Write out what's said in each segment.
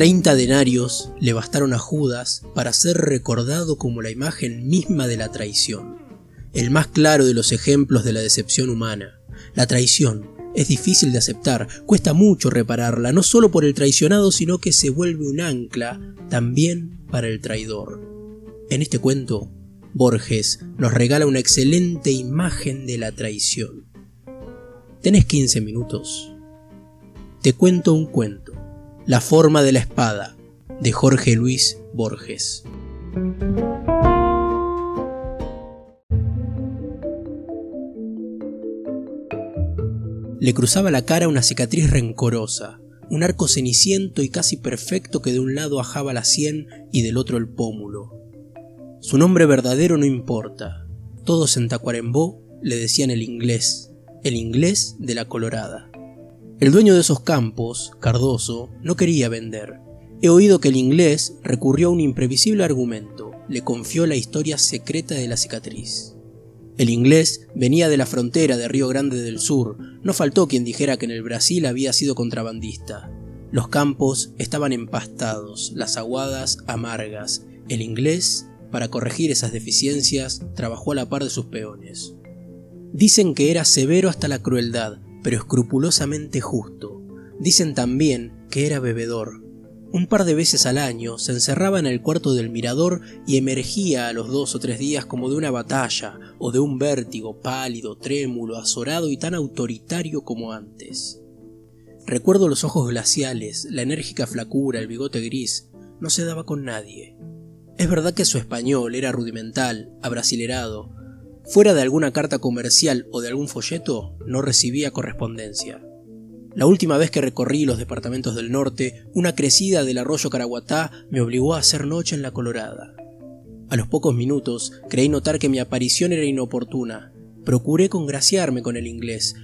Treinta denarios le bastaron a Judas para ser recordado como la imagen misma de la traición, el más claro de los ejemplos de la decepción humana. La traición es difícil de aceptar, cuesta mucho repararla, no solo por el traicionado, sino que se vuelve un ancla también para el traidor. En este cuento, Borges nos regala una excelente imagen de la traición. ¿Tenés 15 minutos? Te cuento un cuento. La forma de la espada, de Jorge Luis Borges. Le cruzaba la cara una cicatriz rencorosa, un arco ceniciento y casi perfecto que de un lado ajaba la sien y del otro el pómulo. Su nombre verdadero no importa. Todos en Tacuarembó le decían el inglés, el inglés de la Colorada. El dueño de esos campos, Cardoso, no quería vender. He oído que el inglés recurrió a un imprevisible argumento, le confió la historia secreta de la cicatriz. El inglés venía de la frontera de Río Grande del Sur, no faltó quien dijera que en el Brasil había sido contrabandista. Los campos estaban empastados, las aguadas amargas. El inglés, para corregir esas deficiencias, trabajó a la par de sus peones. Dicen que era severo hasta la crueldad, pero escrupulosamente justo. Dicen también que era bebedor. Un par de veces al año se encerraba en el cuarto del mirador y emergía a los dos o tres días como de una batalla o de un vértigo pálido, trémulo, azorado y tan autoritario como antes. Recuerdo los ojos glaciales, la enérgica flacura, el bigote gris. No se daba con nadie. Es verdad que su español era rudimental, abrasilerado, Fuera de alguna carta comercial o de algún folleto, no recibía correspondencia. La última vez que recorrí los departamentos del norte, una crecida del arroyo Caraguatá me obligó a hacer noche en la Colorada. A los pocos minutos creí notar que mi aparición era inoportuna. Procuré congraciarme con el inglés.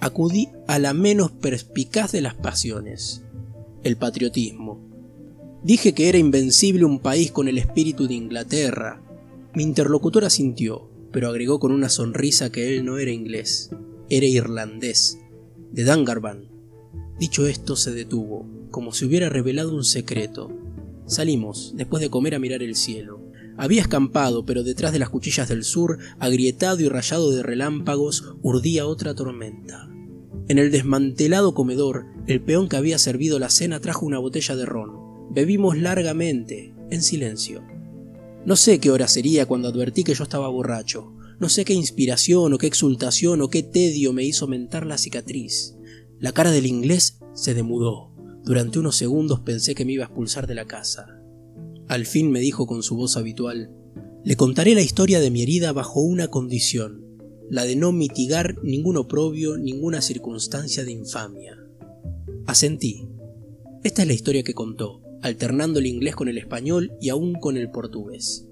Acudí a la menos perspicaz de las pasiones, el patriotismo. Dije que era invencible un país con el espíritu de Inglaterra. Mi interlocutor asintió pero agregó con una sonrisa que él no era inglés, era irlandés, de Dangarban. Dicho esto, se detuvo, como si hubiera revelado un secreto. Salimos, después de comer, a mirar el cielo. Había escampado, pero detrás de las cuchillas del sur, agrietado y rayado de relámpagos, urdía otra tormenta. En el desmantelado comedor, el peón que había servido la cena trajo una botella de ron. Bebimos largamente, en silencio. No sé qué hora sería cuando advertí que yo estaba borracho. No sé qué inspiración o qué exultación o qué tedio me hizo mentar la cicatriz. La cara del inglés se demudó. Durante unos segundos pensé que me iba a expulsar de la casa. Al fin me dijo con su voz habitual, le contaré la historia de mi herida bajo una condición, la de no mitigar ningún oprobio, ninguna circunstancia de infamia. Asentí. Esta es la historia que contó alternando el inglés con el español y aún con el portugués.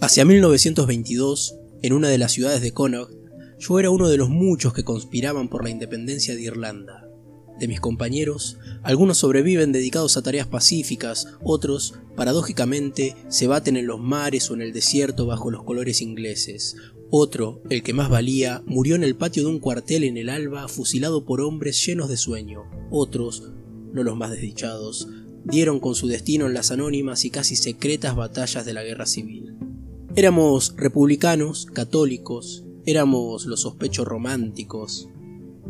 Hacia 1922, en una de las ciudades de Connaught, yo era uno de los muchos que conspiraban por la independencia de Irlanda. De mis compañeros, algunos sobreviven dedicados a tareas pacíficas, otros, paradójicamente, se baten en los mares o en el desierto bajo los colores ingleses. Otro, el que más valía, murió en el patio de un cuartel en el alba fusilado por hombres llenos de sueño. Otros, no los más desdichados, dieron con su destino en las anónimas y casi secretas batallas de la guerra civil. Éramos republicanos, católicos, éramos los sospechos románticos.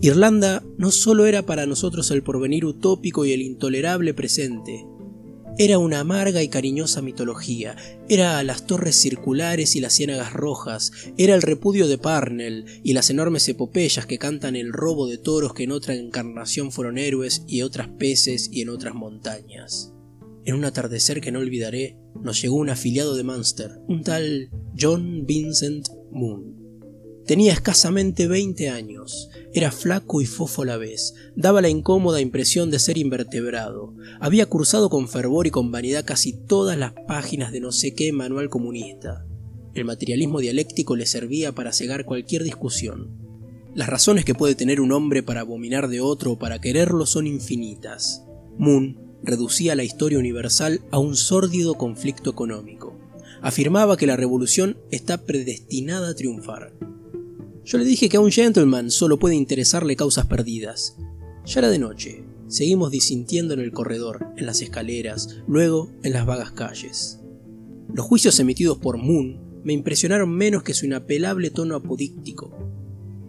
Irlanda no solo era para nosotros el porvenir utópico y el intolerable presente, era una amarga y cariñosa mitología, era las torres circulares y las ciénagas rojas, era el repudio de Parnell y las enormes epopeyas que cantan el robo de toros que en otra encarnación fueron héroes y otras peces y en otras montañas. En un atardecer que no olvidaré, nos llegó un afiliado de Munster, un tal John Vincent Moon. Tenía escasamente 20 años, era flaco y fofo a la vez, daba la incómoda impresión de ser invertebrado, había cursado con fervor y con vanidad casi todas las páginas de no sé qué manual comunista. El materialismo dialéctico le servía para cegar cualquier discusión. Las razones que puede tener un hombre para abominar de otro o para quererlo son infinitas. Moon reducía la historia universal a un sórdido conflicto económico. Afirmaba que la revolución está predestinada a triunfar. Yo le dije que a un gentleman solo puede interesarle causas perdidas. Ya era de noche. seguimos disintiendo en el corredor, en las escaleras, luego en las vagas calles. Los juicios emitidos por Moon me impresionaron menos que su inapelable tono apodíctico.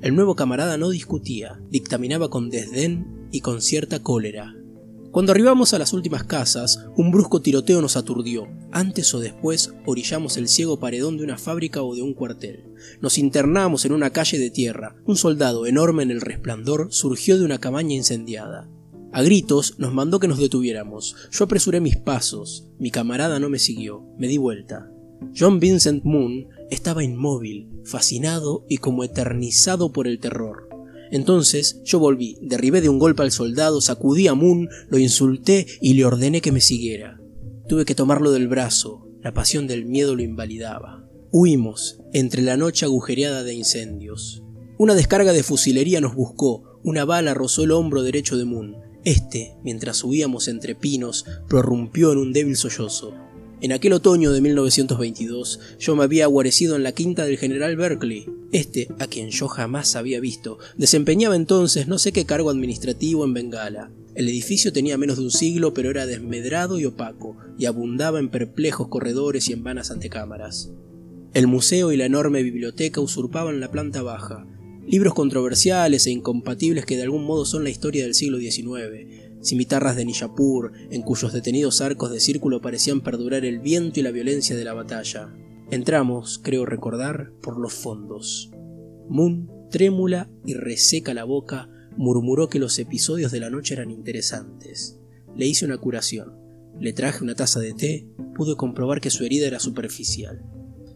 El nuevo camarada no discutía, dictaminaba con desdén y con cierta cólera. Cuando arribamos a las últimas casas, un brusco tiroteo nos aturdió. Antes o después orillamos el ciego paredón de una fábrica o de un cuartel. Nos internamos en una calle de tierra. Un soldado enorme en el resplandor surgió de una cabaña incendiada. A gritos nos mandó que nos detuviéramos. Yo apresuré mis pasos. Mi camarada no me siguió. Me di vuelta. John Vincent Moon estaba inmóvil, fascinado y como eternizado por el terror. Entonces yo volví, derribé de un golpe al soldado, sacudí a Moon, lo insulté y le ordené que me siguiera. Tuve que tomarlo del brazo, la pasión del miedo lo invalidaba. Huimos, entre la noche agujereada de incendios. Una descarga de fusilería nos buscó, una bala rozó el hombro derecho de Moon. Este, mientras subíamos entre pinos, prorrumpió en un débil sollozo. En aquel otoño de 1922 yo me había guarecido en la quinta del general Berkeley. Este, a quien yo jamás había visto, desempeñaba entonces no sé qué cargo administrativo en Bengala. El edificio tenía menos de un siglo, pero era desmedrado y opaco, y abundaba en perplejos corredores y en vanas antecámaras. El museo y la enorme biblioteca usurpaban la planta baja, libros controversiales e incompatibles que de algún modo son la historia del siglo XIX, cimitarras de Nishapur, en cuyos detenidos arcos de círculo parecían perdurar el viento y la violencia de la batalla. Entramos, creo recordar, por los fondos. Moon, trémula y reseca la boca, murmuró que los episodios de la noche eran interesantes. Le hice una curación. Le traje una taza de té, pude comprobar que su herida era superficial.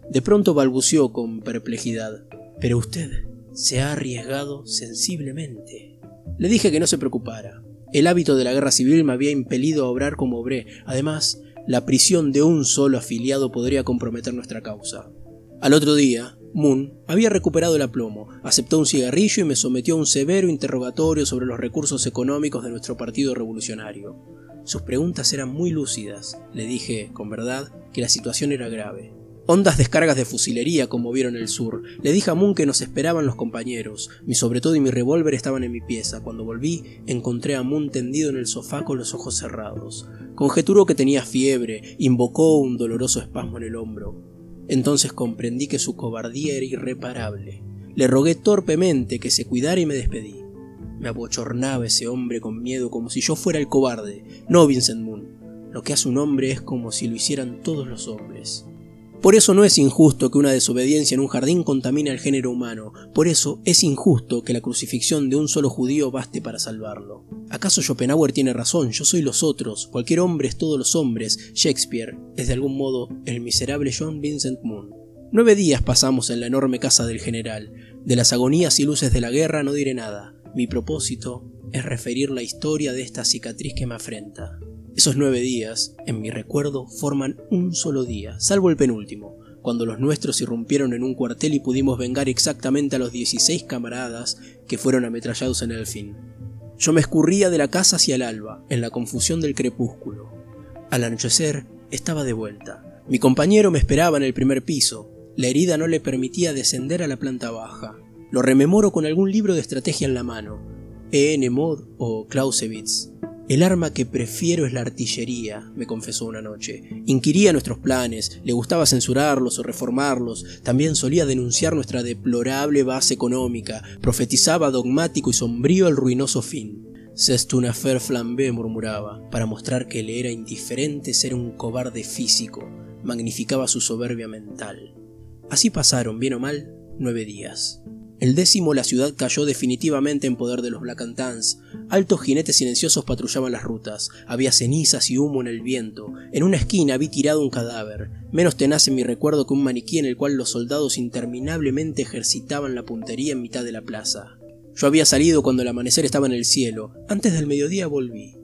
De pronto balbuceó con perplejidad. Pero usted se ha arriesgado sensiblemente. Le dije que no se preocupara. El hábito de la guerra civil me había impelido a obrar como obré. Además, la prisión de un solo afiliado podría comprometer nuestra causa. Al otro día, Moon había recuperado el aplomo, aceptó un cigarrillo y me sometió a un severo interrogatorio sobre los recursos económicos de nuestro partido revolucionario. Sus preguntas eran muy lúcidas. Le dije, con verdad, que la situación era grave. Hondas descargas de fusilería como vieron el sur. Le dije a Moon que nos esperaban los compañeros. Mi sobre todo y mi revólver estaban en mi pieza. Cuando volví, encontré a Moon tendido en el sofá con los ojos cerrados. Conjeturó que tenía fiebre, invocó un doloroso espasmo en el hombro. Entonces comprendí que su cobardía era irreparable. Le rogué torpemente que se cuidara y me despedí. Me abochornaba ese hombre con miedo como si yo fuera el cobarde, no Vincent Moon. Lo que hace un hombre es como si lo hicieran todos los hombres. Por eso no es injusto que una desobediencia en un jardín contamine al género humano, por eso es injusto que la crucifixión de un solo judío baste para salvarlo. ¿Acaso Schopenhauer tiene razón? Yo soy los otros, cualquier hombre es todos los hombres, Shakespeare es de algún modo el miserable John Vincent Moon. Nueve días pasamos en la enorme casa del general. De las agonías y luces de la guerra no diré nada. Mi propósito es referir la historia de esta cicatriz que me afrenta. Esos nueve días, en mi recuerdo, forman un solo día, salvo el penúltimo, cuando los nuestros irrumpieron en un cuartel y pudimos vengar exactamente a los 16 camaradas que fueron ametrallados en el fin. Yo me escurría de la casa hacia el alba, en la confusión del crepúsculo. Al anochecer, estaba de vuelta. Mi compañero me esperaba en el primer piso. La herida no le permitía descender a la planta baja. Lo rememoro con algún libro de estrategia en la mano, E.N. Mod o Clausewitz. El arma que prefiero es la artillería, me confesó una noche. Inquiría nuestros planes, le gustaba censurarlos o reformarlos, también solía denunciar nuestra deplorable base económica, profetizaba dogmático y sombrío el ruinoso fin. C'est una affaire flambé, murmuraba, para mostrar que le era indiferente ser un cobarde físico, magnificaba su soberbia mental. Así pasaron, bien o mal, nueve días. El décimo la ciudad cayó definitivamente en poder de los Blackantans. Altos jinetes silenciosos patrullaban las rutas. Había cenizas y humo en el viento. En una esquina vi tirado un cadáver, menos tenaz en mi recuerdo que un maniquí en el cual los soldados interminablemente ejercitaban la puntería en mitad de la plaza. Yo había salido cuando el amanecer estaba en el cielo. Antes del mediodía volví.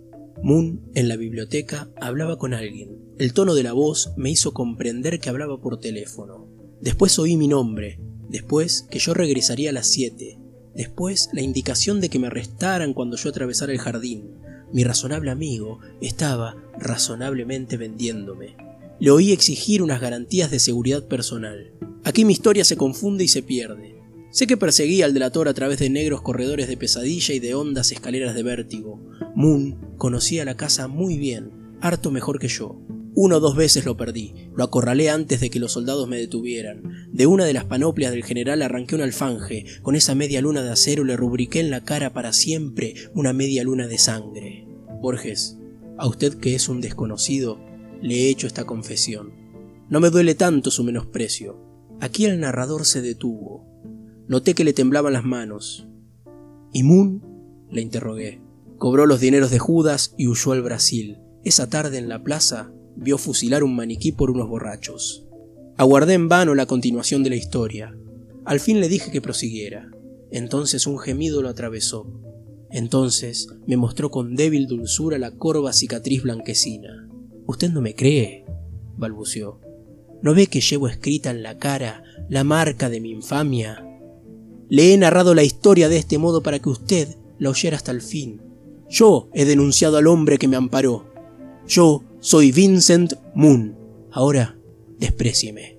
Moon, en la biblioteca, hablaba con alguien. El tono de la voz me hizo comprender que hablaba por teléfono. Después oí mi nombre, Después que yo regresaría a las 7. Después la indicación de que me arrestaran cuando yo atravesara el jardín. Mi razonable amigo estaba razonablemente vendiéndome. Le oí exigir unas garantías de seguridad personal. Aquí mi historia se confunde y se pierde. Sé que perseguía al delator a través de negros corredores de pesadilla y de hondas escaleras de vértigo. Moon conocía la casa muy bien, harto mejor que yo. Uno o dos veces lo perdí, lo acorralé antes de que los soldados me detuvieran. De una de las panoplias del general arranqué un alfanje, con esa media luna de acero le rubriqué en la cara para siempre una media luna de sangre. Borges, a usted que es un desconocido, le he hecho esta confesión. No me duele tanto su menosprecio. Aquí el narrador se detuvo. Noté que le temblaban las manos. ¿Y le interrogué. Cobró los dineros de Judas y huyó al Brasil. Esa tarde en la plaza vio fusilar un maniquí por unos borrachos. Aguardé en vano la continuación de la historia. Al fin le dije que prosiguiera. Entonces un gemido lo atravesó. Entonces me mostró con débil dulzura la corva cicatriz blanquecina. Usted no me cree, balbuceó. ¿No ve que llevo escrita en la cara la marca de mi infamia? Le he narrado la historia de este modo para que usted la oyera hasta el fin. Yo he denunciado al hombre que me amparó. Yo soy Vincent Moon. Ahora, desprecieme.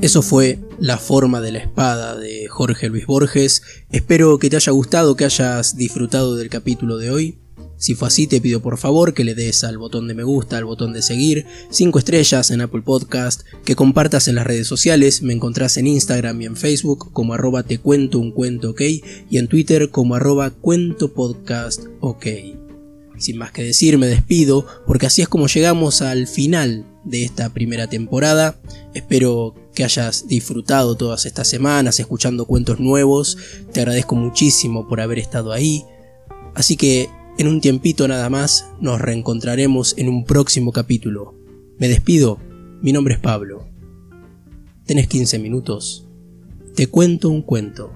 Eso fue La forma de la espada de Jorge Luis Borges. Espero que te haya gustado, que hayas disfrutado del capítulo de hoy. Si fue así, te pido por favor que le des al botón de me gusta, al botón de seguir, 5 estrellas en Apple Podcast, que compartas en las redes sociales, me encontrás en Instagram y en Facebook como arroba te cuento un cuento ok y en Twitter como arroba cuento podcast ok. Sin más que decir, me despido, porque así es como llegamos al final de esta primera temporada. Espero que hayas disfrutado todas estas semanas escuchando cuentos nuevos. Te agradezco muchísimo por haber estado ahí. Así que en un tiempito nada más nos reencontraremos en un próximo capítulo. Me despido, mi nombre es Pablo. Tenés 15 minutos. Te cuento un cuento.